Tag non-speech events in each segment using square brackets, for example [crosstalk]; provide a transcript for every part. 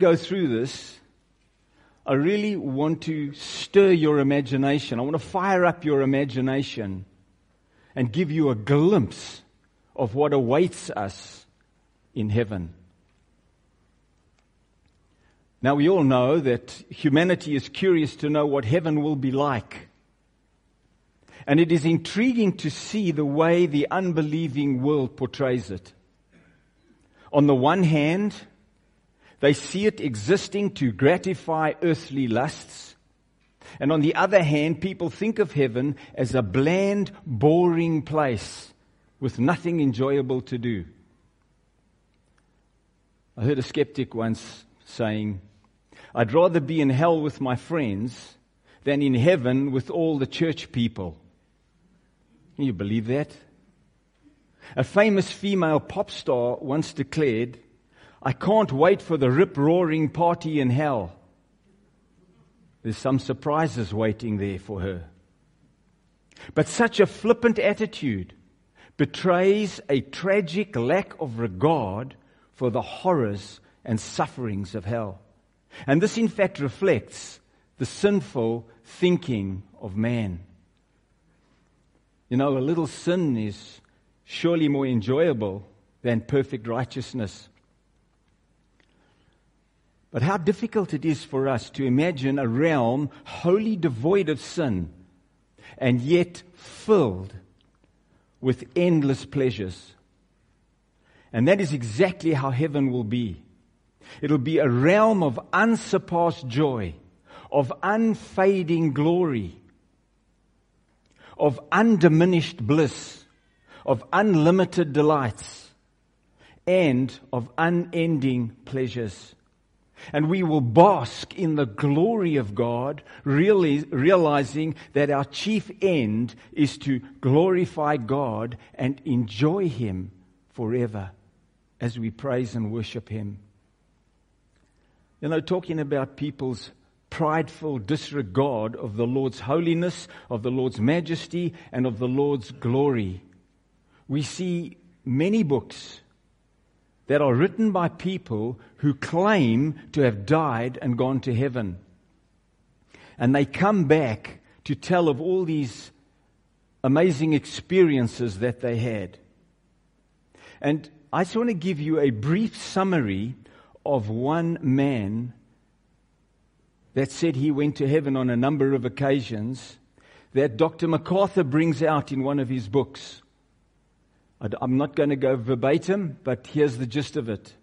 go through this, I really want to stir your imagination. I want to fire up your imagination and give you a glimpse of what awaits us in heaven. Now, we all know that humanity is curious to know what heaven will be like. And it is intriguing to see the way the unbelieving world portrays it. On the one hand, they see it existing to gratify earthly lusts. And on the other hand, people think of heaven as a bland, boring place with nothing enjoyable to do. I heard a skeptic once saying, I'd rather be in hell with my friends than in heaven with all the church people. Can you believe that? A famous female pop star once declared, I can't wait for the rip roaring party in hell. There's some surprises waiting there for her. But such a flippant attitude betrays a tragic lack of regard for the horrors and sufferings of hell. And this, in fact, reflects the sinful thinking of man. You know, a little sin is surely more enjoyable than perfect righteousness. But how difficult it is for us to imagine a realm wholly devoid of sin and yet filled with endless pleasures. And that is exactly how heaven will be. It'll be a realm of unsurpassed joy, of unfading glory, of undiminished bliss, of unlimited delights, and of unending pleasures. And we will bask in the glory of God, really realizing that our chief end is to glorify God and enjoy Him forever as we praise and worship Him. You know, talking about people's prideful disregard of the Lord's holiness, of the Lord's majesty, and of the Lord's glory. We see many books that are written by people who claim to have died and gone to heaven. And they come back to tell of all these amazing experiences that they had. And I just want to give you a brief summary of one man that said he went to heaven on a number of occasions that Dr. MacArthur brings out in one of his books. I'm not going to go verbatim, but here's the gist of it.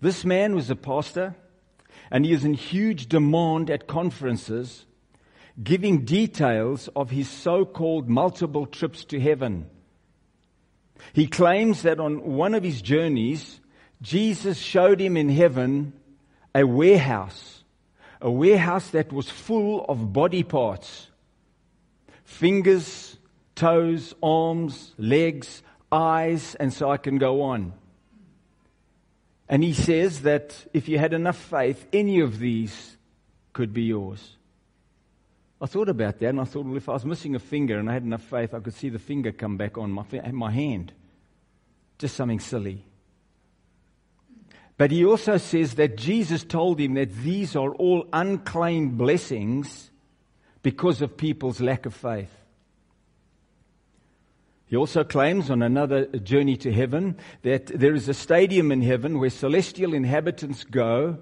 This man was a pastor, and he is in huge demand at conferences, giving details of his so called multiple trips to heaven. He claims that on one of his journeys, Jesus showed him in heaven a warehouse a warehouse that was full of body parts fingers, toes, arms, legs, eyes, and so I can go on. And he says that if you had enough faith, any of these could be yours. I thought about that and I thought, well, if I was missing a finger and I had enough faith, I could see the finger come back on my, my hand. Just something silly. But he also says that Jesus told him that these are all unclaimed blessings because of people's lack of faith. He also claims on another journey to heaven that there is a stadium in heaven where celestial inhabitants go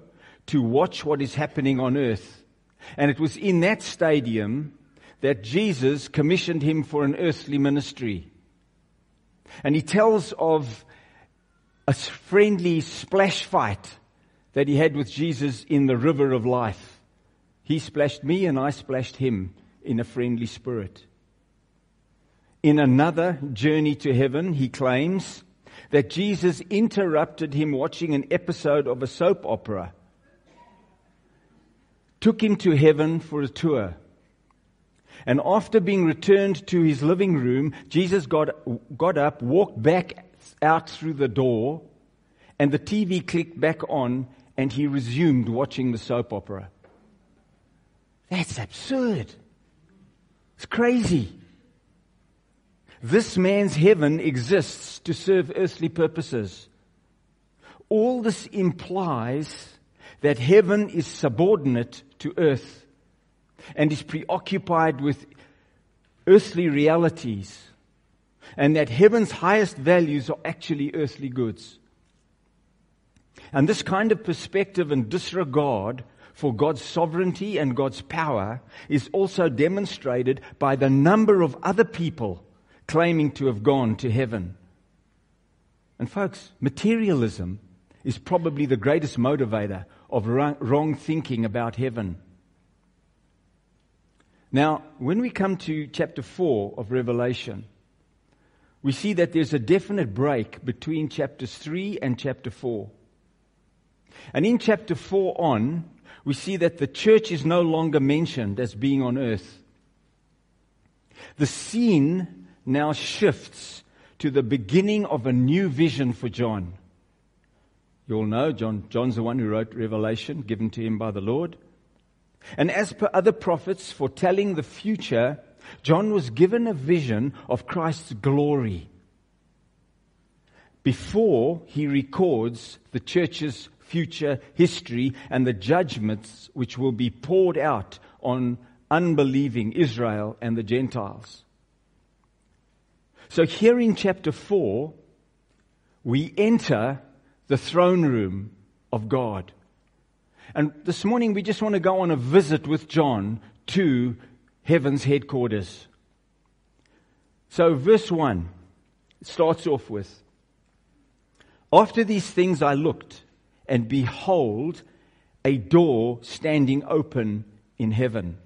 to watch what is happening on earth. And it was in that stadium that Jesus commissioned him for an earthly ministry. And he tells of a friendly splash fight that he had with Jesus in the river of life. He splashed me and I splashed him in a friendly spirit. In another journey to heaven, he claims that Jesus interrupted him watching an episode of a soap opera, took him to heaven for a tour. And after being returned to his living room, Jesus got, got up, walked back out through the door, and the TV clicked back on, and he resumed watching the soap opera. That's absurd. It's crazy. This man's heaven exists to serve earthly purposes. All this implies that heaven is subordinate to earth and is preoccupied with earthly realities and that heaven's highest values are actually earthly goods. And this kind of perspective and disregard for God's sovereignty and God's power is also demonstrated by the number of other people claiming to have gone to heaven. And folks, materialism is probably the greatest motivator of wrong thinking about heaven. Now, when we come to chapter 4 of Revelation, we see that there's a definite break between chapters 3 and chapter 4. And in chapter 4 on, we see that the church is no longer mentioned as being on earth. The scene now shifts to the beginning of a new vision for John. You all know John, John's the one who wrote Revelation, given to him by the Lord. And as per other prophets foretelling the future, John was given a vision of Christ's glory before he records the church's future history and the judgments which will be poured out on unbelieving Israel and the Gentiles. So here in chapter 4, we enter the throne room of God. And this morning we just want to go on a visit with John to heaven's headquarters. So verse 1 starts off with, After these things I looked, and behold, a door standing open in heaven.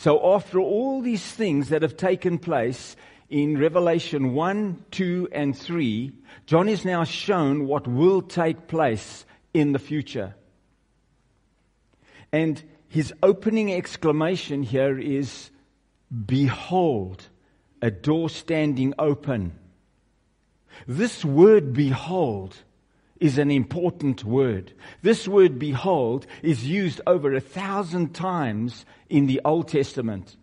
So, after all these things that have taken place in Revelation 1, 2, and 3, John is now shown what will take place in the future. And his opening exclamation here is, Behold, a door standing open. This word, behold, is an important word. This word behold is used over a thousand times in the Old Testament.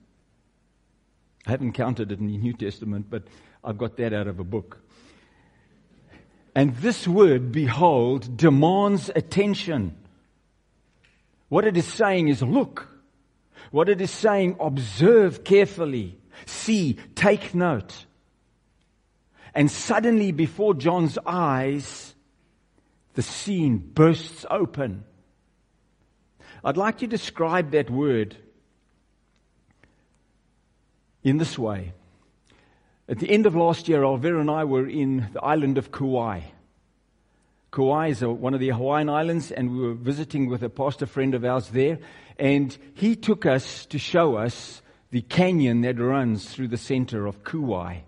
I haven't counted it in the New Testament, but I've got that out of a book. And this word, behold, demands attention. What it is saying is look. What it is saying, observe carefully. See, take note. And suddenly before John's eyes, the scene bursts open. I'd like to describe that word in this way. At the end of last year, Alvera and I were in the island of Kauai. Kauai is one of the Hawaiian islands, and we were visiting with a pastor friend of ours there. And he took us to show us the canyon that runs through the center of Kauai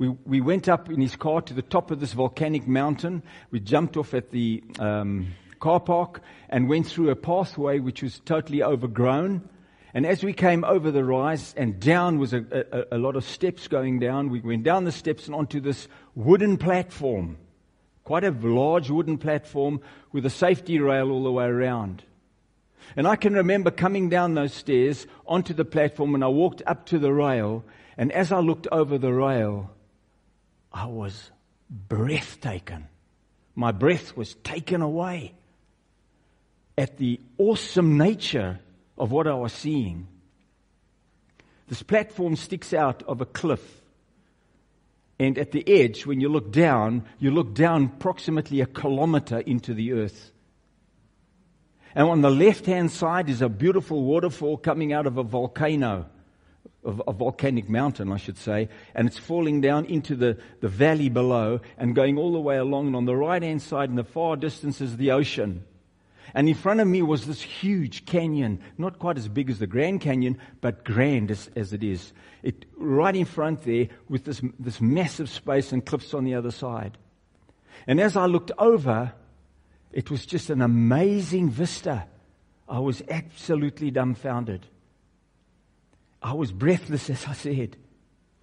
we, we went up in his car to the top of this volcanic mountain. We jumped off at the um, car park and went through a pathway which was totally overgrown. And as we came over the rise and down was a, a, a lot of steps going down, we went down the steps and onto this wooden platform. Quite a large wooden platform with a safety rail all the way around. And I can remember coming down those stairs onto the platform and I walked up to the rail. And as I looked over the rail, I was breathtaking. My breath was taken away at the awesome nature of what I was seeing. This platform sticks out of a cliff. And at the edge, when you look down, you look down approximately a kilometer into the earth. And on the left hand side is a beautiful waterfall coming out of a volcano a volcanic mountain, I should say, and it's falling down into the, the valley below and going all the way along. And on the right hand side, in the far distance, is the ocean. And in front of me was this huge canyon, not quite as big as the Grand Canyon, but grand as, as it is. It, right in front there with this, this massive space and cliffs on the other side. And as I looked over, it was just an amazing vista. I was absolutely dumbfounded. I was breathless, [laughs] as I said.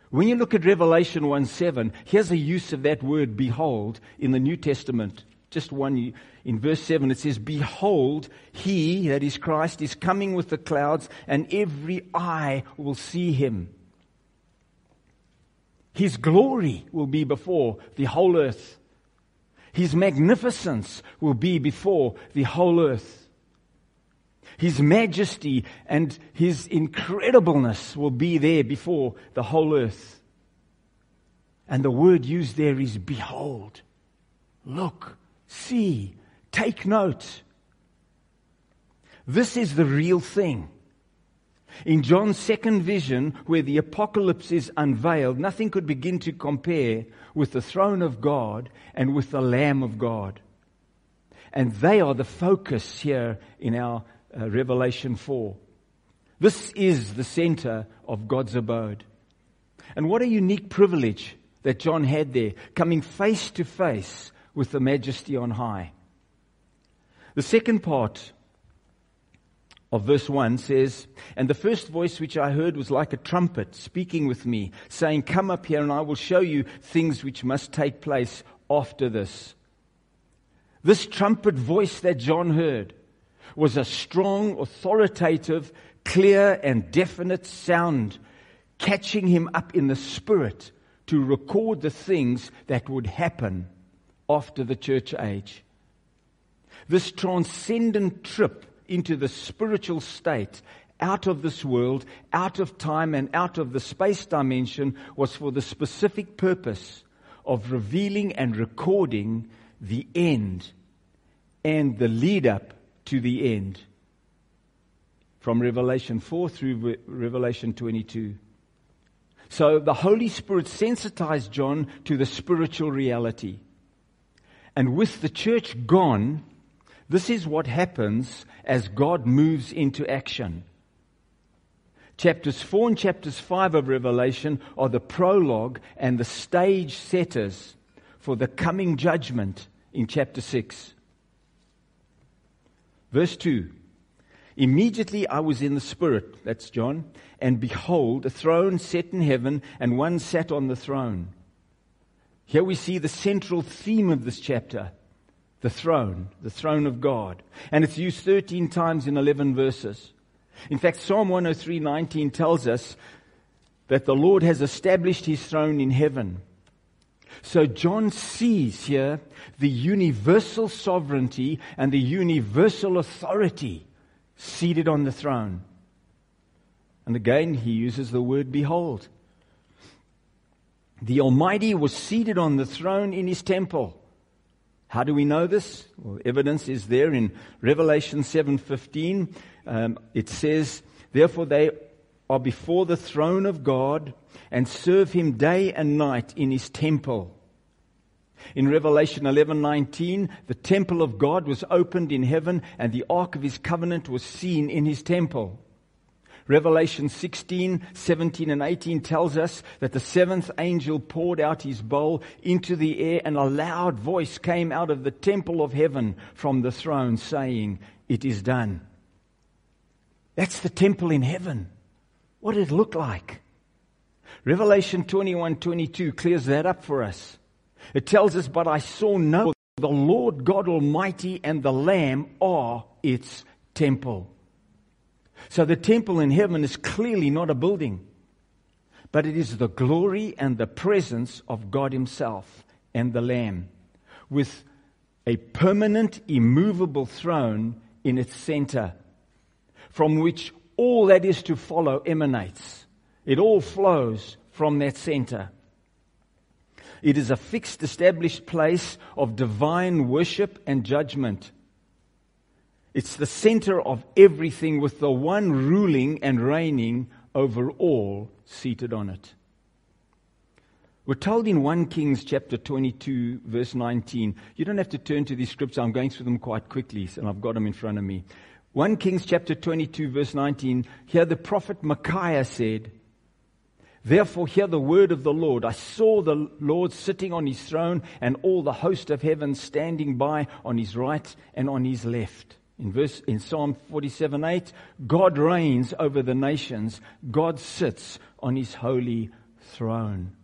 When you look at Revelation 1 7, here's a use of that word behold in the New Testament. Just one, in verse 7, it says, Behold, he, that is Christ, is coming with the clouds, and every eye will see him. His glory will be before the whole earth. His magnificence will be before the whole earth. His majesty and his incredibleness will be there before the whole earth. And the word used there is behold, look, see, take note. This is the real thing. In John's second vision, where the apocalypse is unveiled, nothing could begin to compare with the throne of God and with the Lamb of God. And they are the focus here in our uh, Revelation 4. This is the center of God's abode. And what a unique privilege that John had there, coming face to face with the majesty on high. The second part of verse 1 says, And the first voice which I heard was like a trumpet speaking with me, saying, Come up here and I will show you things which must take place after this. This trumpet voice that John heard was a strong, authoritative, clear, and definite sound, catching him up in the spirit to record the things that would happen after the church age. This transcendent trip into the spiritual state out of this world, out of time, and out of the space dimension was for the specific purpose of revealing and recording the end and the lead up to the end. From Revelation 4 through Revelation 22. So the Holy Spirit sensitized John to the spiritual reality. And with the church gone, this is what happens as God moves into action. Chapters 4 and chapters 5 of Revelation are the prologue and the stage setters for the coming judgment in chapter 6. Verse 2 Immediately I was in the Spirit, that's John, and behold, a throne set in heaven, and one sat on the throne. Here we see the central theme of this chapter the throne, the throne of God. And it's used 13 times in 11 verses. In fact, Psalm 103:19 tells us that the Lord has established his throne in heaven. So John sees here the universal sovereignty and the universal authority seated on the throne. And again, he uses the word behold. The Almighty was seated on the throne in his temple. How do we know this? Well, evidence is there in Revelation 7:15. Um, it says, "Therefore they are before the throne of God and serve him day and night in his temple." In Revelation 11:19, the temple of God was opened in heaven and the ark of his covenant was seen in his temple. Revelation 16, 17, and 18 tells us that the seventh angel poured out his bowl into the air, and a loud voice came out of the temple of heaven from the throne saying, It is done. That's the temple in heaven. What did it look like? Revelation 21, 22 clears that up for us. It tells us, But I saw no, the Lord God Almighty and the Lamb are its temple. So the temple in heaven is clearly not a building, but it is the glory and the presence of God Himself and the Lamb with a permanent, immovable throne in its center from which all that is to follow emanates. It all flows from that center. It is a fixed, established place of divine worship and judgment it's the center of everything with the one ruling and reigning over all seated on it. We're told in 1 Kings chapter 22 verse 19. You don't have to turn to these scriptures. I'm going through them quite quickly and I've got them in front of me. 1 Kings chapter 22 verse 19. Here the prophet Micaiah said, Therefore hear the word of the Lord. I saw the Lord sitting on his throne and all the host of heaven standing by on his right and on his left. In verse, in Psalm 47 8, God reigns over the nations. God sits on his holy throne.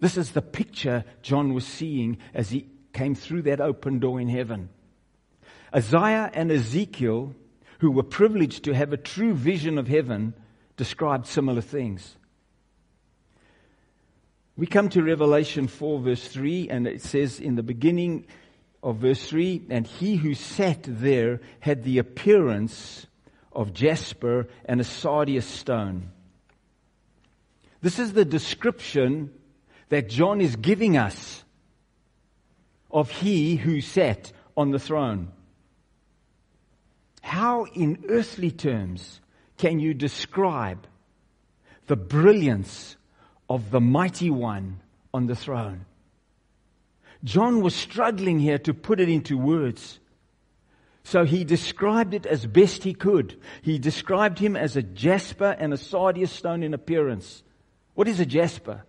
This is the picture John was seeing as he came through that open door in heaven. Isaiah and Ezekiel, who were privileged to have a true vision of heaven, described similar things. We come to Revelation 4, verse 3, and it says, In the beginning, of verse 3 And he who sat there had the appearance of jasper and a sardius stone. This is the description that John is giving us of he who sat on the throne. How, in earthly terms, can you describe the brilliance of the mighty one on the throne? John was struggling here to put it into words. So he described it as best he could. He described him as a jasper and a sardius stone in appearance. What is a jasper?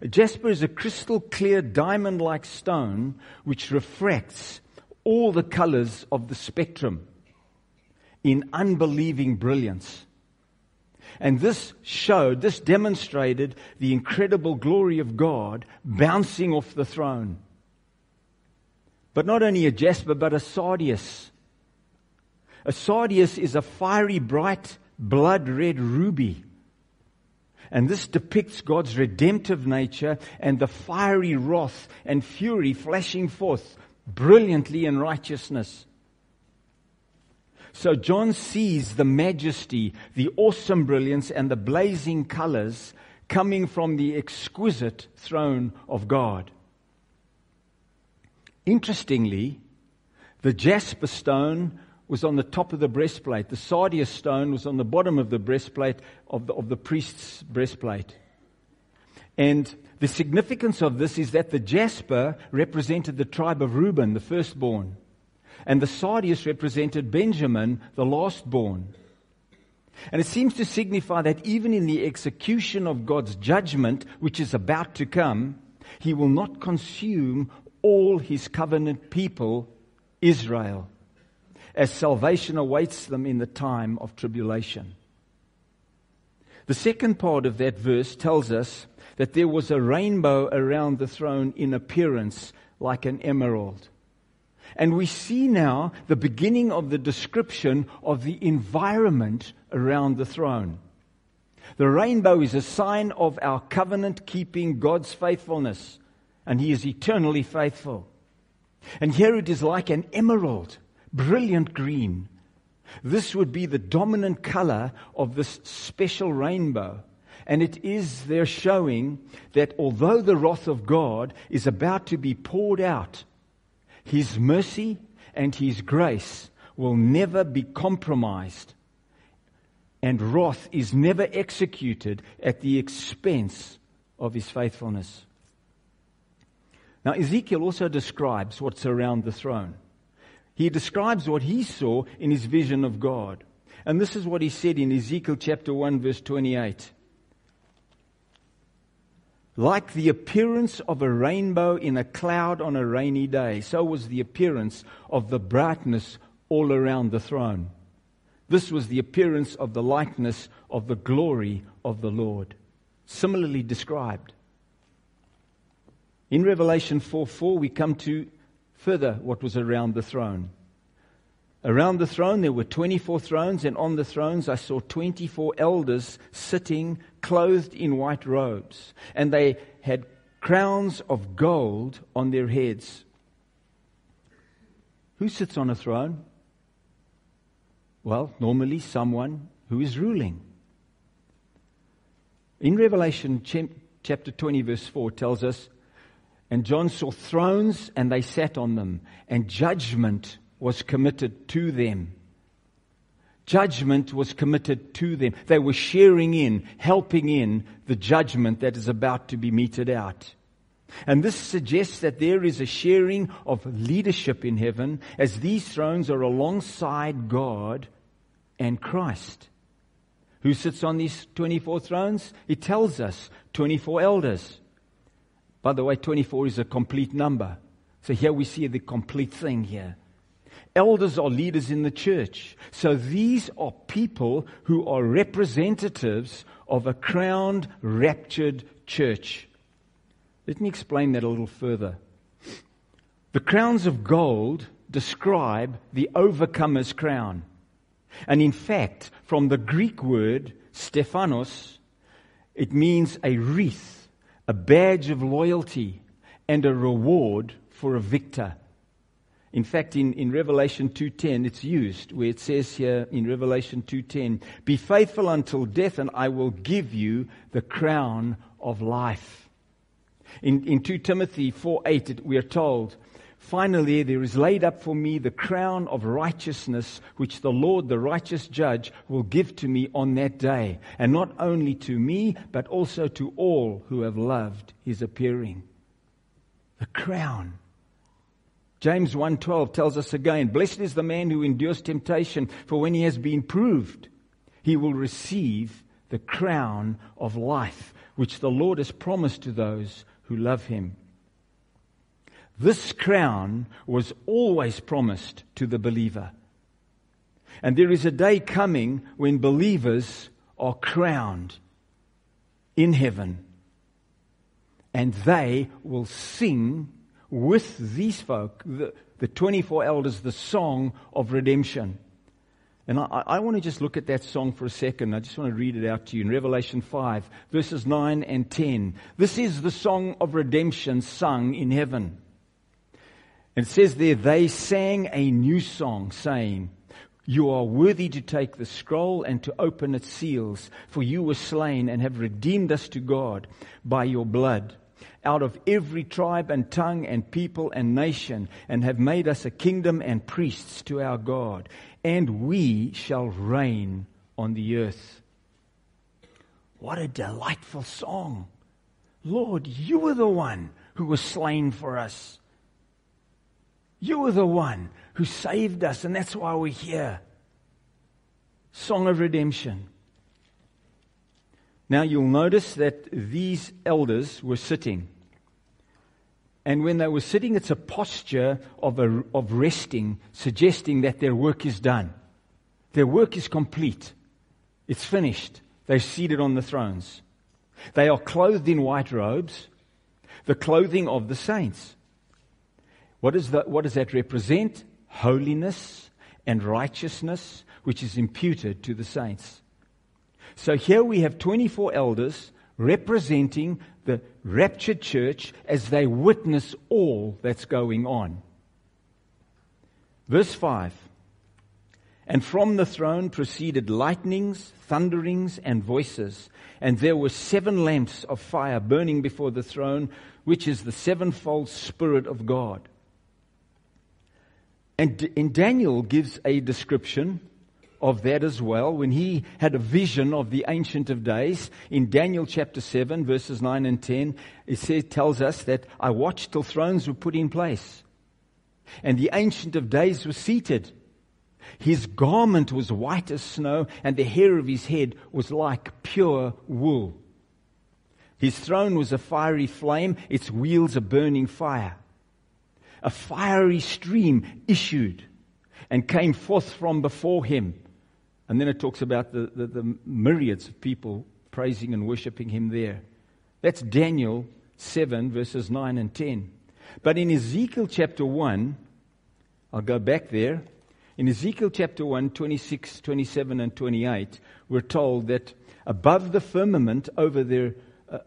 A jasper is a crystal clear diamond like stone which refracts all the colors of the spectrum in unbelieving brilliance. And this showed, this demonstrated the incredible glory of God bouncing off the throne. But not only a jasper, but a sardius. A sardius is a fiery, bright, blood red ruby. And this depicts God's redemptive nature and the fiery wrath and fury flashing forth brilliantly in righteousness. So John sees the majesty, the awesome brilliance, and the blazing colors coming from the exquisite throne of God. Interestingly, the jasper stone was on the top of the breastplate. The sardius stone was on the bottom of the breastplate of the, of the priest's breastplate. And the significance of this is that the jasper represented the tribe of Reuben, the firstborn, and the sardius represented Benjamin, the lastborn. And it seems to signify that even in the execution of God's judgment, which is about to come, he will not consume all his covenant people, Israel, as salvation awaits them in the time of tribulation. The second part of that verse tells us that there was a rainbow around the throne in appearance like an emerald. And we see now the beginning of the description of the environment around the throne. The rainbow is a sign of our covenant keeping God's faithfulness, and He is eternally faithful. And here it is like an emerald, brilliant green. This would be the dominant color of this special rainbow. And it is there showing that although the wrath of God is about to be poured out, His mercy and His grace will never be compromised. And wrath is never executed at the expense of His faithfulness. Now, Ezekiel also describes what's around the throne. He describes what he saw in his vision of God. And this is what he said in Ezekiel chapter 1 verse 28. Like the appearance of a rainbow in a cloud on a rainy day, so was the appearance of the brightness all around the throne. This was the appearance of the likeness of the glory of the Lord. Similarly described. In Revelation 4 4, we come to further what was around the throne. Around the throne, there were 24 thrones, and on the thrones, I saw 24 elders sitting, clothed in white robes, and they had crowns of gold on their heads. Who sits on a throne? Well, normally someone who is ruling. In Revelation chapter 20, verse 4, tells us and John saw thrones, and they sat on them, and judgment was committed to them. Judgment was committed to them. They were sharing in, helping in the judgment that is about to be meted out. And this suggests that there is a sharing of leadership in heaven as these thrones are alongside God and Christ. Who sits on these 24 thrones? He tells us 24 elders. By the way, 24 is a complete number. So here we see the complete thing here. Elders are leaders in the church. So these are people who are representatives of a crowned, raptured church. Let me explain that a little further. The crowns of gold describe the overcomer's crown. And in fact, from the Greek word Stephanos, it means a wreath a badge of loyalty, and a reward for a victor. In fact, in, in Revelation 2.10, it's used where it says here in Revelation 2.10, Be faithful until death and I will give you the crown of life. In, in 2 Timothy 4.8, we are told, Finally, there is laid up for me the crown of righteousness, which the Lord, the righteous judge, will give to me on that day. And not only to me, but also to all who have loved his appearing. The crown James 1:12 tells us again, blessed is the man who endures temptation, for when he has been proved, he will receive the crown of life which the Lord has promised to those who love him. This crown was always promised to the believer. And there is a day coming when believers are crowned in heaven. And they will sing with these folk, the, the 24 elders, the song of redemption. And I, I, want to just look at that song for a second. I just want to read it out to you in Revelation 5, verses 9 and 10. This is the song of redemption sung in heaven. And it says there, they sang a new song, saying, You are worthy to take the scroll and to open its seals, for you were slain and have redeemed us to God by your blood out of every tribe and tongue and people and nation, and have made us a kingdom and priests to our God, and we shall reign on the earth. What a delightful song! Lord, you were the one who was slain for us. You were the one who saved us, and that's why we're here. Song of redemption. Now you'll notice that these elders were sitting. And when they were sitting, it's a posture of, a, of resting, suggesting that their work is done. Their work is complete. It's finished. They're seated on the thrones. They are clothed in white robes, the clothing of the saints. What, is the, what does that represent? Holiness and righteousness, which is imputed to the saints. So here we have 24 elders representing the raptured church as they witness all that's going on. Verse 5 And from the throne proceeded lightnings, thunderings, and voices. And there were seven lamps of fire burning before the throne, which is the sevenfold Spirit of God. And, and Daniel gives a description of that as well when he had a vision of the Ancient of Days. In Daniel chapter 7, verses 9 and 10, it says, tells us that I watched till thrones were put in place, and the Ancient of Days was seated. His garment was white as snow, and the hair of his head was like pure wool. His throne was a fiery flame, its wheels a burning fire. A fiery stream issued and came forth from before him. And then it talks about the, the, the myriads of people praising and worshiping him there. That's Daniel 7, verses 9 and 10. But in Ezekiel chapter 1, I'll go back there. In Ezekiel chapter 1, 26, 27, and 28, we're told that above the firmament over their, uh,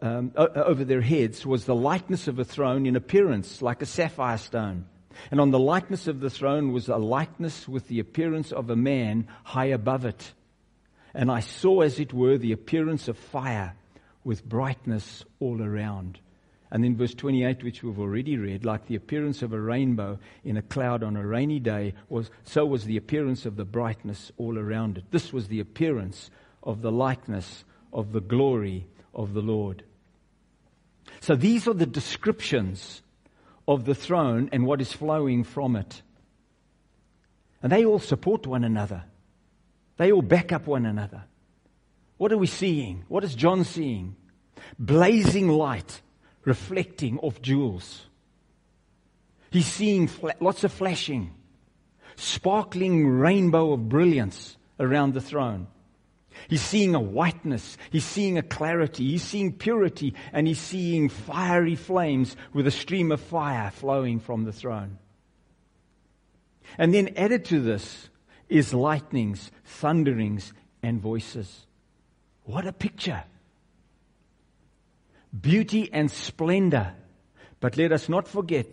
um, over their heads was the likeness of a throne in appearance, like a sapphire stone. And on the likeness of the throne was a likeness with the appearance of a man high above it. And I saw, as it were, the appearance of fire with brightness all around. And then verse 28, which we've already read, like the appearance of a rainbow in a cloud on a rainy day, was, so was the appearance of the brightness all around it. This was the appearance of the likeness of the glory of the Lord. So these are the descriptions of the throne and what is flowing from it. And they all support one another. They all back up one another. What are we seeing? What is John seeing? Blazing light reflecting off jewels. He's seeing lots of flashing, sparkling rainbow of brilliance around the throne. He's seeing a whiteness. He's seeing a clarity. He's seeing purity. And he's seeing fiery flames with a stream of fire flowing from the throne. And then added to this is lightnings, thunderings, and voices. What a picture! Beauty and splendor. But let us not forget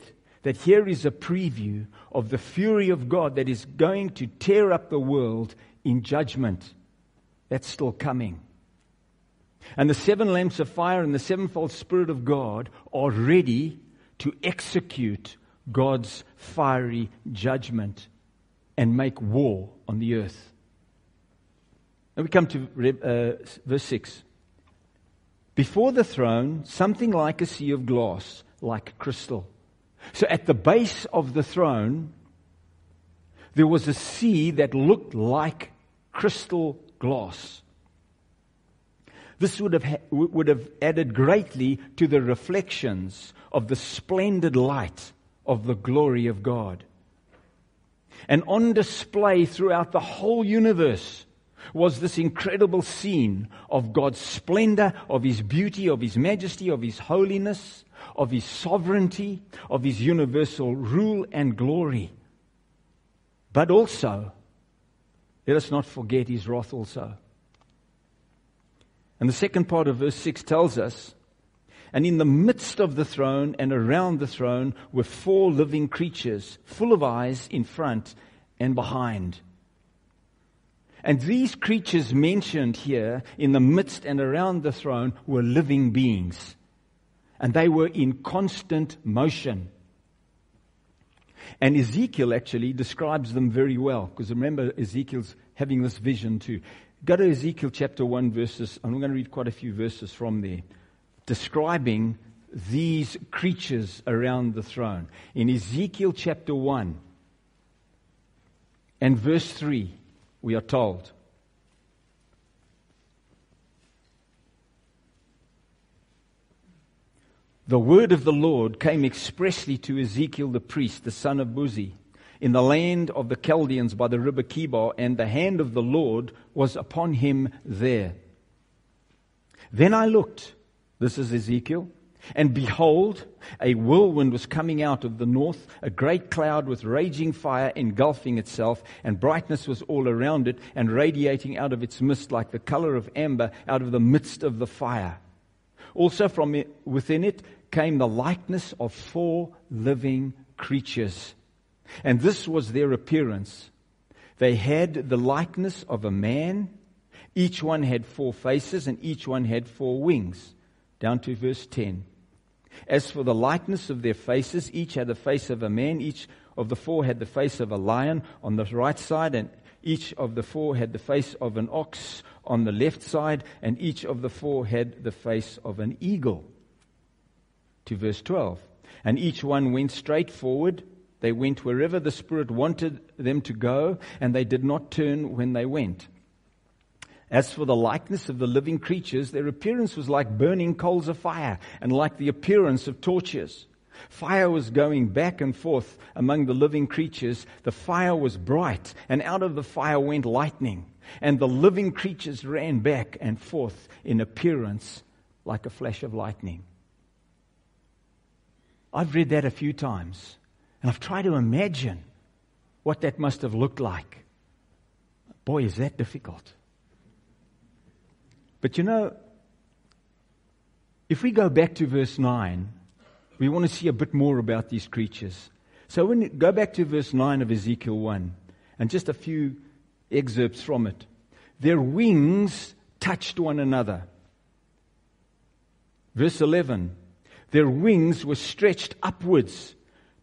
that here is a preview of the fury of God that is going to tear up the world in judgment. That's still coming. And the seven lamps of fire and the sevenfold Spirit of God are ready to execute God's fiery judgment and make war on the earth. And we come to uh, verse 6. Before the throne, something like a sea of glass, like crystal. So at the base of the throne, there was a sea that looked like crystal glass. This would have, ha- would have added greatly to the reflections of the splendid light of the glory of God. And on display throughout the whole universe was this incredible scene of God's splendor, of His beauty, of His majesty, of His holiness, of His sovereignty, of His universal rule and glory. But also, let us not forget His wrath also. And the second part of verse 6 tells us, and in the midst of the throne and around the throne were four living creatures, full of eyes in front and behind. And these creatures mentioned here in the midst and around the throne were living beings. And they were in constant motion. And Ezekiel actually describes them very well, because remember, Ezekiel's having this vision too. Go to Ezekiel chapter 1, verses, and I'm going to read quite a few verses from there, describing these creatures around the throne. In Ezekiel chapter 1 and verse 3, we are told, The word of the Lord came expressly to Ezekiel the priest, the son of Buzi in the land of the Chaldeans by the river Chebar, and the hand of the Lord was upon him there. Then I looked, this is Ezekiel, and behold, a whirlwind was coming out of the north, a great cloud with raging fire engulfing itself, and brightness was all around it, and radiating out of its midst like the color of amber out of the midst of the fire. Also from it, within it came the likeness of four living creatures and this was their appearance. They had the likeness of a man. Each one had four faces and each one had four wings. Down to verse 10. As for the likeness of their faces, each had the face of a man, each of the four had the face of a lion on the right side, and each of the four had the face of an ox on the left side, and each of the four had the face of an eagle. To verse 12. And each one went straight forward they went wherever the Spirit wanted them to go, and they did not turn when they went. As for the likeness of the living creatures, their appearance was like burning coals of fire and like the appearance of torches. Fire was going back and forth among the living creatures. The fire was bright, and out of the fire went lightning. And the living creatures ran back and forth in appearance like a flash of lightning. I've read that a few times. And I've tried to imagine what that must have looked like. Boy, is that difficult. But you know, if we go back to verse 9, we want to see a bit more about these creatures. So when go back to verse 9 of Ezekiel 1, and just a few excerpts from it. Their wings touched one another. Verse 11, their wings were stretched upwards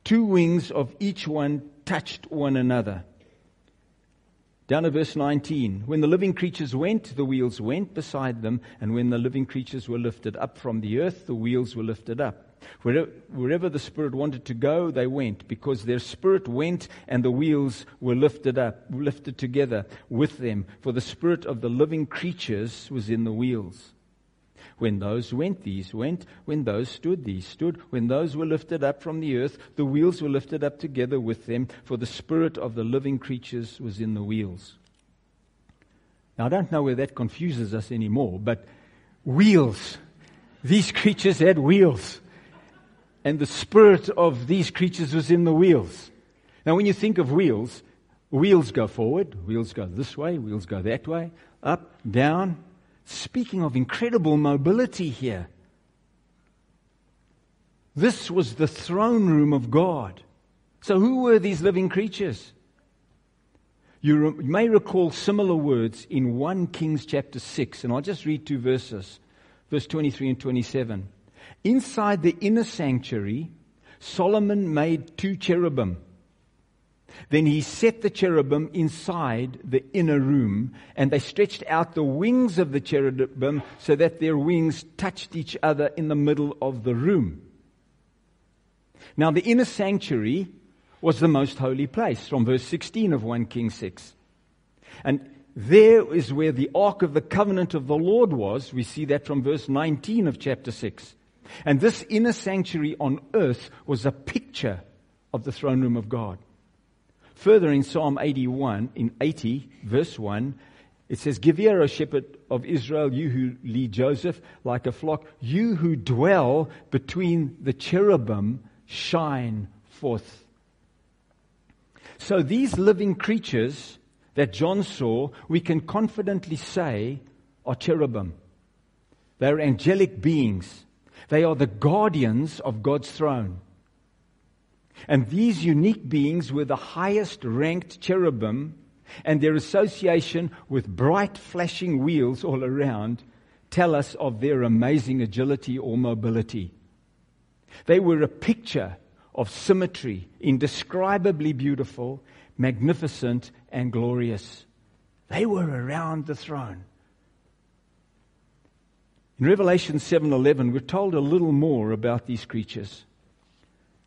Two wings of each one touched one another. Down to verse 19. When the living creatures went, the wheels went beside them, and when the living creatures were lifted up from the earth, the wheels were lifted up. Wherever, wherever, the Spirit wanted to go, they went, because their spirit went and the wheels were lifted up, lifted together with them. For the spirit of the living creatures was in the wheels. When those went, these went. When those stood, these stood. When those were lifted up from the earth, the wheels were lifted up together with them, for the spirit of the living creatures was in the wheels. Now, I don't know where that confuses us anymore, but wheels. These creatures had wheels. And the spirit of these creatures was in the wheels. Now, when you think of wheels, wheels go forward, wheels go this way, wheels go that way, up, down, Speaking of incredible mobility here. This was the throne room of God. So, who were these living creatures? You re- may recall similar words in 1 Kings chapter 6, and I'll just read two verses, verse 23 and 27. Inside the inner sanctuary, Solomon made two cherubim. Then he set the cherubim inside the inner room, and they stretched out the wings of the cherubim so that their wings touched each other in the middle of the room. Now, the inner sanctuary was the most holy place, from verse 16 of 1 King 6. And there is where the ark of the covenant of the Lord was. We see that from verse 19 of chapter 6. And this inner sanctuary on earth was a picture of the throne room of God. Further in Psalm 81, in 80, verse 1, it says, Give ear, O shepherd of Israel, you who lead Joseph like a flock, you who dwell between the cherubim, shine forth. So these living creatures that John saw, we can confidently say are cherubim. They're angelic beings. They are the guardians of God's throne. And these unique beings were the highest ranked cherubim, and their association with bright flashing wheels all around tell us of their amazing agility or mobility. They were a picture of symmetry, indescribably beautiful, magnificent, and glorious. They were around the throne. In Revelation 7:11 we're told a little more about these creatures.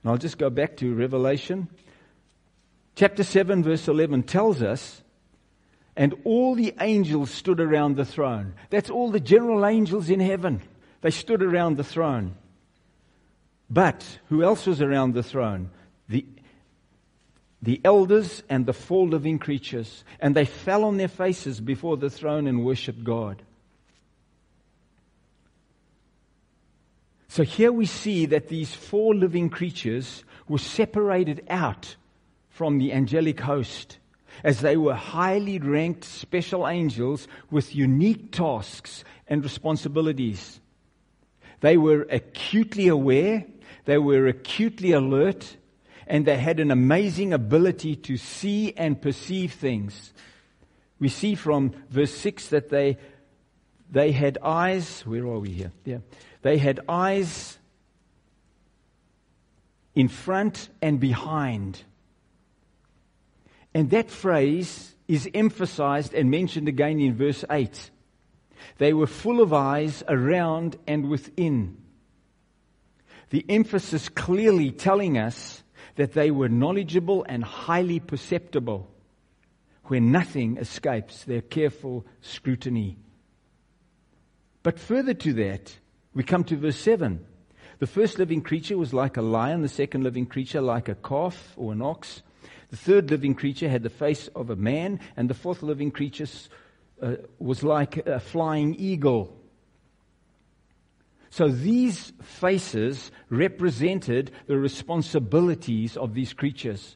And I'll just go back to Revelation. Chapter 7, verse 11 tells us, and all the angels stood around the throne. That's all the general angels in heaven. They stood around the throne. But who else was around the throne? The, the elders and the four living creatures. And they fell on their faces before the throne and worshiped God. So here we see that these four living creatures were separated out from the angelic host as they were highly ranked special angels with unique tasks and responsibilities. They were acutely aware, they were acutely alert, and they had an amazing ability to see and perceive things. We see from verse 6 that they, they had eyes. Where are we here? Yeah. They had eyes in front and behind. And that phrase is emphasized and mentioned again in verse 8. They were full of eyes around and within. The emphasis clearly telling us that they were knowledgeable and highly perceptible, where nothing escapes their careful scrutiny. But further to that, we come to verse 7. The first living creature was like a lion, the second living creature like a calf or an ox. The third living creature had the face of a man, and the fourth living creature uh, was like a flying eagle. So these faces represented the responsibilities of these creatures.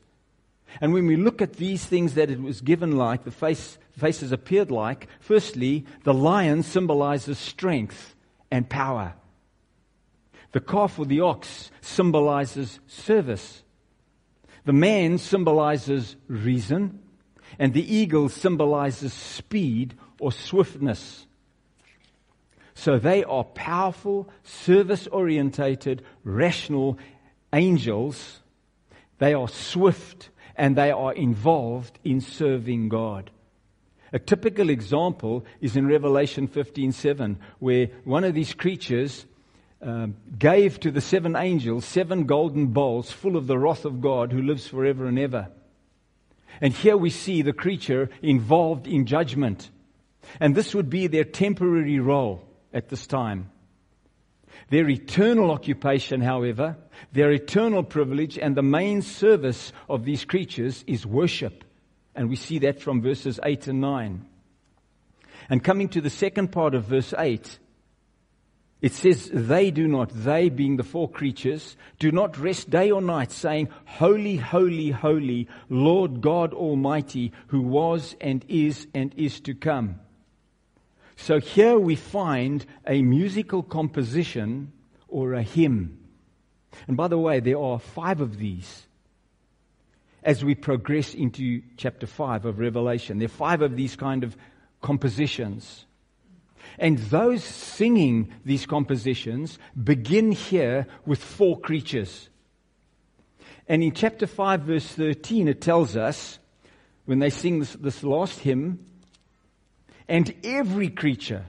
And when we look at these things that it was given like, the face, faces appeared like, firstly, the lion symbolizes strength and power. The calf or the ox symbolizes service. The man symbolizes reason, and the eagle symbolizes speed or swiftness. So they are powerful, service orientated, rational angels. They are swift and they are involved in serving God. A typical example is in Revelation 15:7, where one of these creatures um, gave to the seven angels seven golden bowls full of the wrath of God who lives forever and ever. And here we see the creature involved in judgment. And this would be their temporary role at this time. Their eternal occupation, however, their eternal privilege and the main service of these creatures is worship. And we see that from verses 8 and 9. And coming to the second part of verse 8, it says, They do not, they being the four creatures, do not rest day or night, saying, Holy, holy, holy, Lord God Almighty, who was and is and is to come. So here we find a musical composition or a hymn. And by the way, there are five of these as we progress into chapter 5 of Revelation. There are five of these kind of compositions. And those singing these compositions begin here with four creatures. And in chapter 5, verse 13, it tells us, when they sing this, this last hymn, and every creature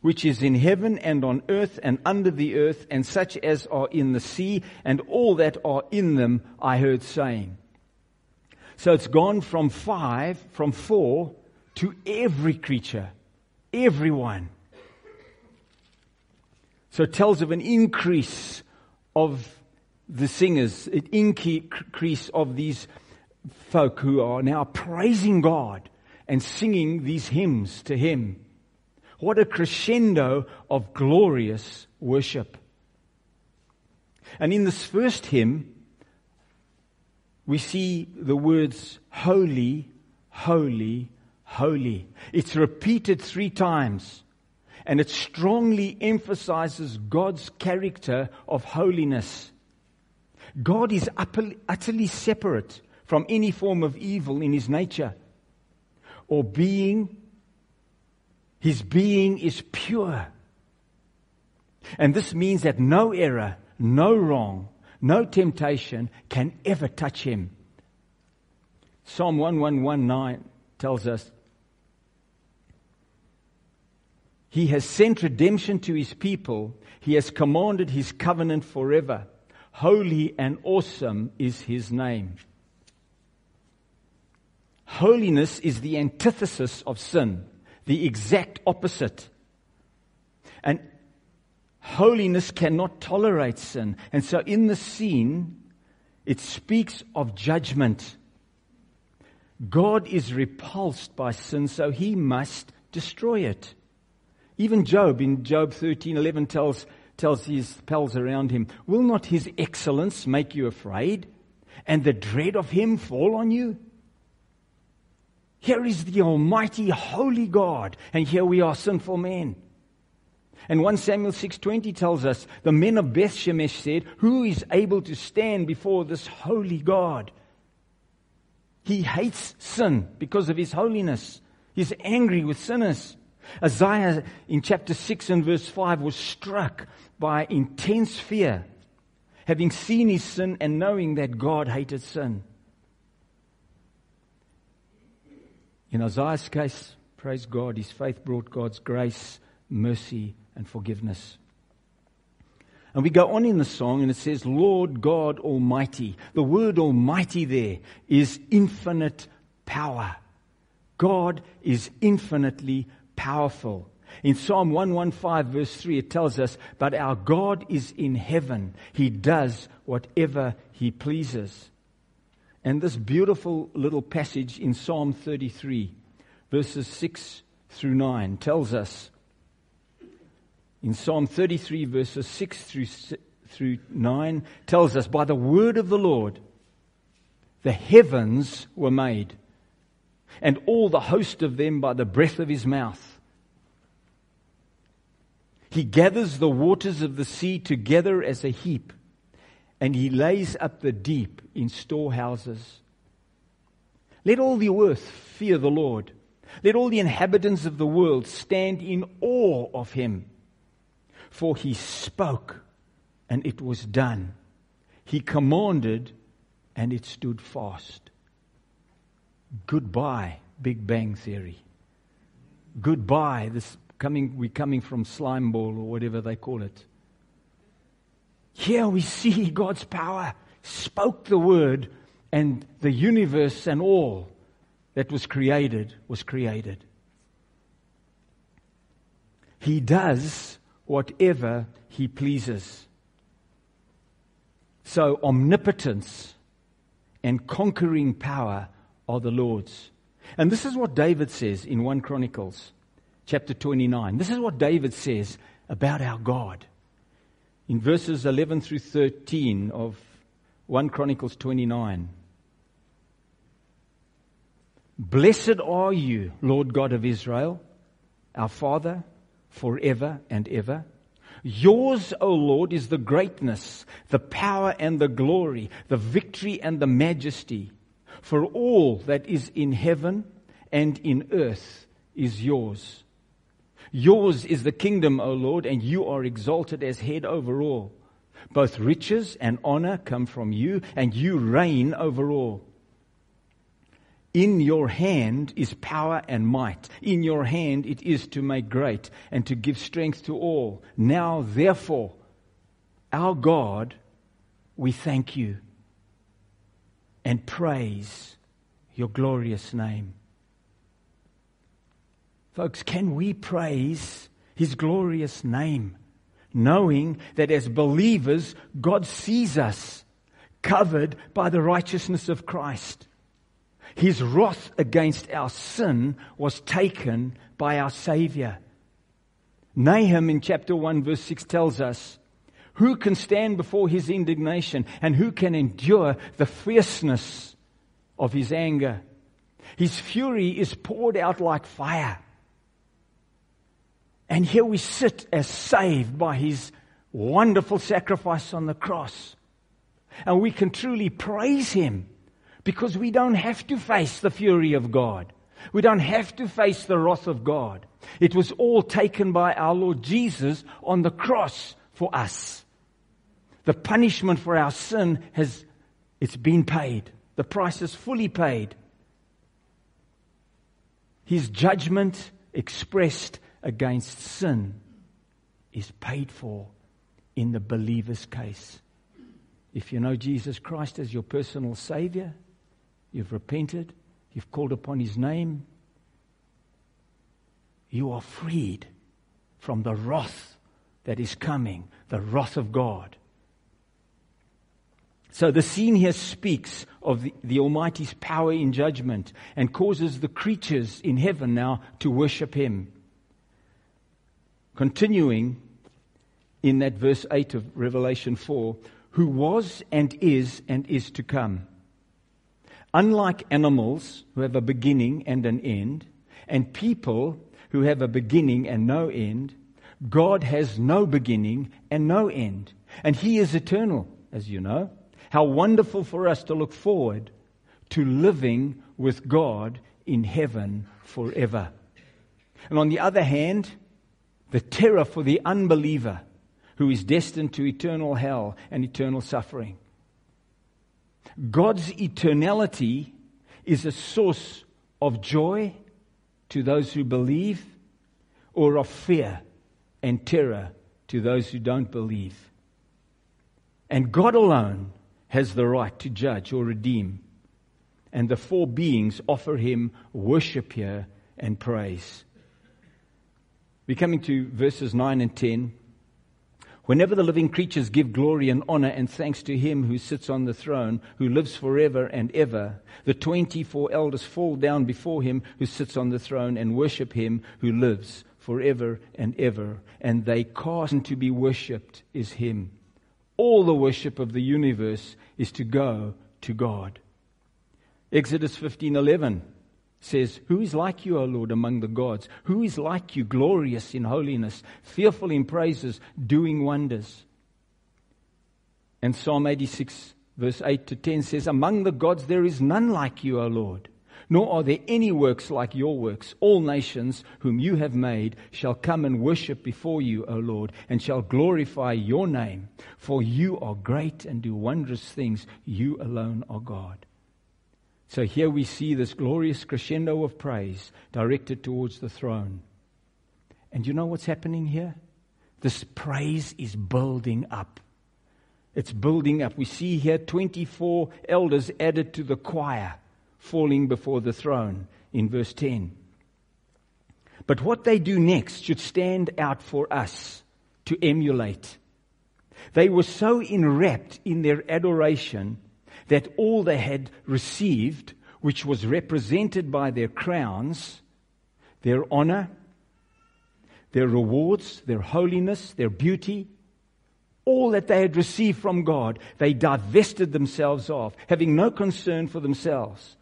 which is in heaven and on earth and under the earth, and such as are in the sea, and all that are in them, I heard saying. So it's gone from five, from four, to every creature, everyone. So it tells of an increase of the singers, an increase of these folk who are now praising God and singing these hymns to Him. What a crescendo of glorious worship. And in this first hymn, we see the words holy, holy, holy. It's repeated three times. And it strongly emphasizes God's character of holiness. God is utterly separate from any form of evil in his nature or being. His being is pure. And this means that no error, no wrong, no temptation can ever touch him. Psalm 1119 tells us He has sent redemption to his people. He has commanded his covenant forever. Holy and awesome is his name. Holiness is the antithesis of sin, the exact opposite. And holiness cannot tolerate sin. And so in the scene, it speaks of judgment. God is repulsed by sin, so he must destroy it. Even Job in Job 13:11 tells tells his pals around him, "Will not his excellence make you afraid, and the dread of him fall on you?" Here is the almighty holy God, and here we are sinful men. And 1 Samuel 6:20 tells us, "The men of Bethshemesh said, who is able to stand before this holy God?" He hates sin because of his holiness. He's angry with sinners. Isaiah in chapter 6 and verse 5 was struck by intense fear, having seen his sin and knowing that God hated sin. In Isaiah's case, praise God, his faith brought God's grace, mercy, and forgiveness. And we go on in the song and it says, Lord God Almighty. The word Almighty there is infinite power. God is infinitely powerful. In Psalm 115, verse 3, it tells us, But our God is in heaven. He does whatever He pleases. And this beautiful little passage in Psalm 33, verses 6 through 9, tells us, in Psalm 33, verses 6 through, through 9, tells us, By the word of the Lord, the heavens were made and all the host of them by the breath of his mouth. He gathers the waters of the sea together as a heap, and he lays up the deep in storehouses. Let all the earth fear the Lord. Let all the inhabitants of the world stand in awe of him. For he spoke, and it was done. He commanded, and it stood fast. Goodbye, Big Bang Theory. Goodbye, this coming, we're coming from slime ball or whatever they call it. Here we see God's power spoke the word, and the universe and all that was created was created. He does whatever he pleases. So, omnipotence and conquering power are the Lord's. And this is what David says in 1 Chronicles chapter 29. This is what David says about our God. In verses 11 through 13 of 1 Chronicles 29. Blessed are you, Lord God of Israel, our Father, forever and ever. Yours, O Lord, is the greatness, the power and the glory, the victory and the majesty. For all that is in heaven and in earth is yours. Yours is the kingdom, O Lord, and you are exalted as head over all. Both riches and honor come from you, and you reign over all. In your hand is power and might. In your hand it is to make great and to give strength to all. Now, therefore, our God, we thank you and praise your glorious name. Folks, can we praise his glorious name, knowing that as believers, God sees us covered by the righteousness of Christ? His wrath against our sin was taken by our Savior. Nahum in chapter 1 verse 6 tells us, who can stand before his indignation and who can endure the fierceness of his anger? His fury is poured out like fire. And here we sit as saved by his wonderful sacrifice on the cross. And we can truly praise him because we don't have to face the fury of God. We don't have to face the wrath of God. It was all taken by our Lord Jesus on the cross for us. The punishment for our sin has, it's been paid. The price is fully paid. His judgment expressed against sin is paid for in the believer's case. If you know Jesus Christ as your personal Savior, you've repented, you've called upon His name, you are freed from the wrath that is coming, the wrath of God. So the scene here speaks of the, the, Almighty's power in judgment and causes the creatures in heaven now to worship Him. Continuing in that verse 8 of Revelation 4, who was and is and is to come. Unlike animals who have a beginning and an end, and people who have a beginning and no end, God has no beginning and no end. And He is eternal, as you know. How wonderful for us to look forward to living with God in heaven forever. And on the other hand, the terror for the unbeliever who is destined to eternal hell and eternal suffering. God's eternality is a source of joy to those who believe or of fear and terror to those who don't believe. And God alone has the right to judge or redeem. And the four beings offer him worship here and praise. We're coming to verses 9 and 10. Whenever the living creatures give glory and honor and thanks to him who sits on the throne, who lives forever and ever, the 24 elders fall down before him who sits on the throne and worship him who lives forever and ever. And they cast and to be worshipped is him. All the worship of the universe is to go to God. Exodus 15:11 says, Who is like you, O Lord, among the gods? Who is like you, glorious in holiness, fearful in praises, doing wonders? And Psalm 86, verse 8 to 10 says, Among the gods there is none like you, O Lord, nor are there any works like your works. All nations whom you have made shall come and worship before you, O Lord, and shall glorify your name. For you are great and do wondrous things. You alone are God. So here we see this glorious crescendo of praise directed towards the throne. And you know what's happening here? This praise is building up. It's building up. We see here 24 elders added to the choir falling before the throne in verse 10. But what they do next should stand out for us to emulate. They were so enwrapped in their adoration that all they had received, which was represented by their crowns, their honor, their rewards, their holiness, their beauty, all that they had received from God, they divested themselves of, having no concern for themselves.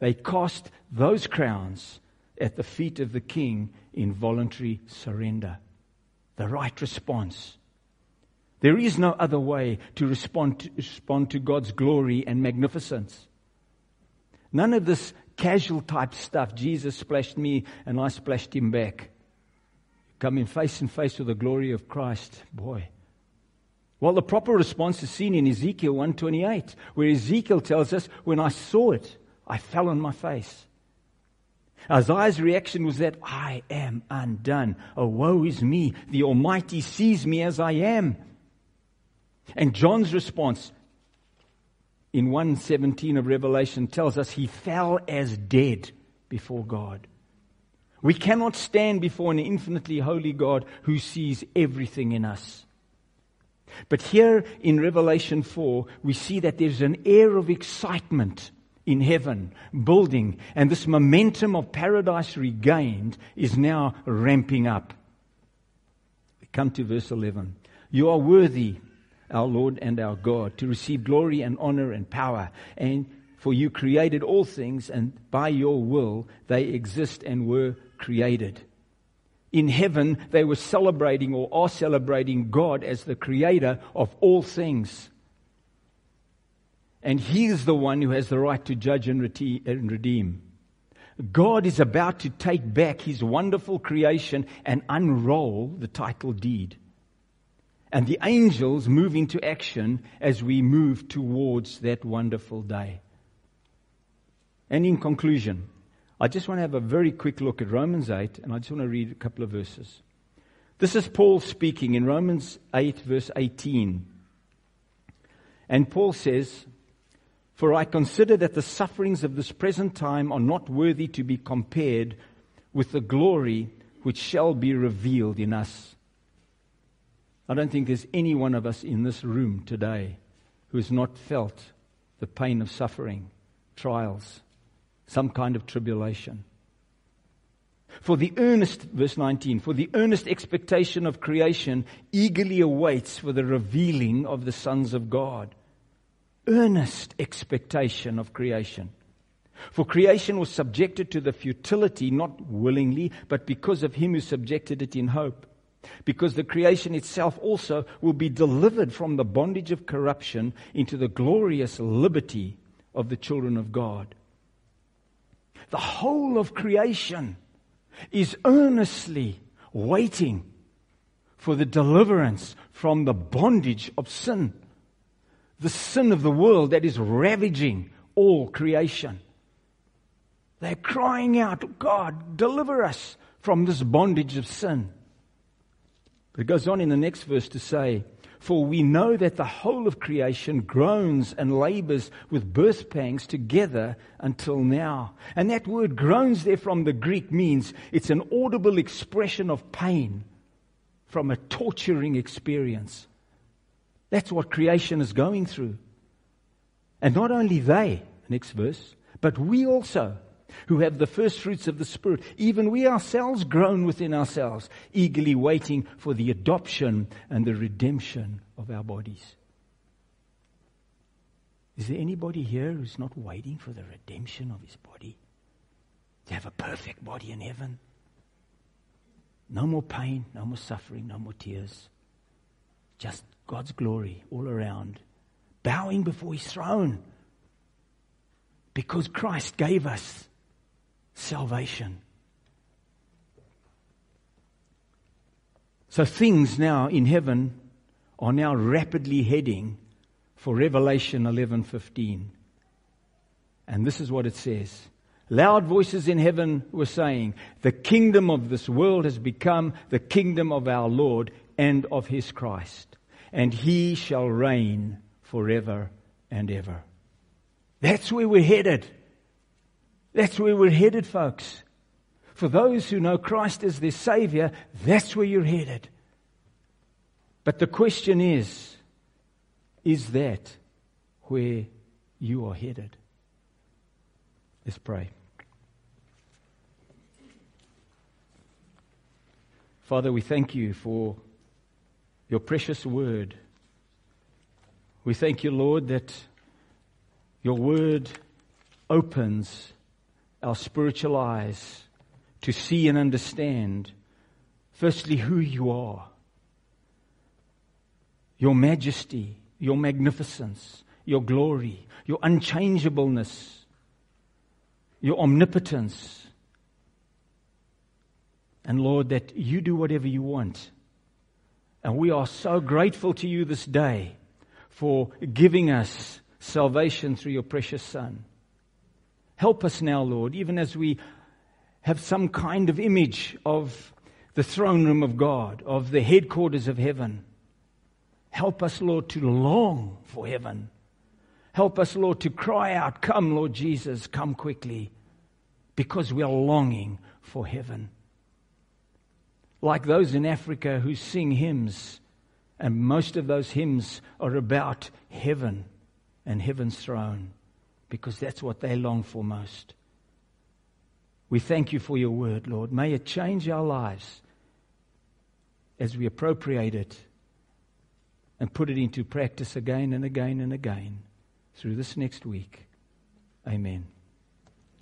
They cast those crowns at the feet of the king in voluntary surrender. the right response. There is no other way to respond to, respond to God's glory and magnificence. None of this casual type stuff. Jesus splashed me and I splashed him back. Coming face and face with the glory of Christ. Boy. Well, the proper response is seen in Ezekiel 128, where Ezekiel tells us, when I saw it, I fell on my face. Isaiah's reaction was that I am undone. Oh, woe is me. The Almighty sees me as I am. And John's response in 117 of Revelation tells us he fell as dead before God. We cannot stand before an infinitely holy God who sees everything in us. But here in Revelation 4, we see that there's an air of excitement in heaven building, and this momentum of paradise regained is now ramping up. We come to verse 11. You are worthy, our Lord and our God, to receive glory and honor and power. And for you created all things, and by your will they exist and were created. In heaven, they were celebrating or are celebrating God as the creator of all things. And He is the one who has the right to judge and redeem. God is about to take back His wonderful creation and unroll the title deed. And the angels move into action as we move towards that wonderful day. And in conclusion, I just want to have a very quick look at Romans 8, and I just want to read a couple of verses. This is Paul speaking in Romans 8, verse 18. And Paul says, For I consider that the sufferings of this present time are not worthy to be compared with the glory which shall be revealed in us. I don't think there's any one of us in this room today who has not felt the pain of suffering, trials, some kind of tribulation. For the earnest, verse 19, for the earnest expectation of creation eagerly awaits for the revealing of the sons of God. Earnest expectation of creation. For creation was subjected to the futility, not willingly, but because of him who subjected it in hope. Because the creation itself also will be delivered from the bondage of corruption into the glorious liberty of the children of God. The whole of creation is earnestly waiting for the deliverance from the bondage of sin. The sin of the world that is ravaging all creation. They're crying out, God, deliver us from this bondage of sin. It goes on in the next verse to say, for we know that the whole of creation groans and labors with birth pangs together until now. And that word groans there from the Greek means it's an audible expression of pain from a torturing experience. That's what creation is going through. And not only they, next verse, but we also who have the first fruits of the Spirit, even we ourselves groan within ourselves, eagerly waiting for the adoption and the redemption of our bodies. Is there anybody here who's not waiting for the redemption of his body? To have a perfect body in heaven? No more pain, no more suffering, no more tears. Just God's glory all around. Bowing before his throne. Because Christ gave us salvation. So things now in heaven are now rapidly heading for Revelation 11:15. And this is what it says. Loud voices in heaven were saying, "The kingdom of this world has become the kingdom of our Lord and of his Christ, and he shall reign forever and ever." That's where we're headed. That's where we're headed, folks. For those who know Christ as their Savior, that's where you're headed. But the question is is that where you are headed? Let's pray. Father, we thank you for your precious word. We thank you, Lord, that your word opens our spiritual eyes to see and understand, firstly, who you are your majesty, your magnificence, your glory, your unchangeableness, your omnipotence. And Lord, that you do whatever you want. And we are so grateful to you this day for giving us salvation through your precious Son. Help us now, Lord, even as we have some kind of image of the throne room of God, of the headquarters of heaven. Help us, Lord, to long for heaven. Help us, Lord, to cry out, Come, Lord Jesus, come quickly, because we are longing for heaven. Like those in Africa who sing hymns, and most of those hymns are about heaven and heaven's throne, because that's what they long for most. We thank you for your word, Lord. May it change our lives as we appropriate it and put it into practice again and again and again through this next week. Amen.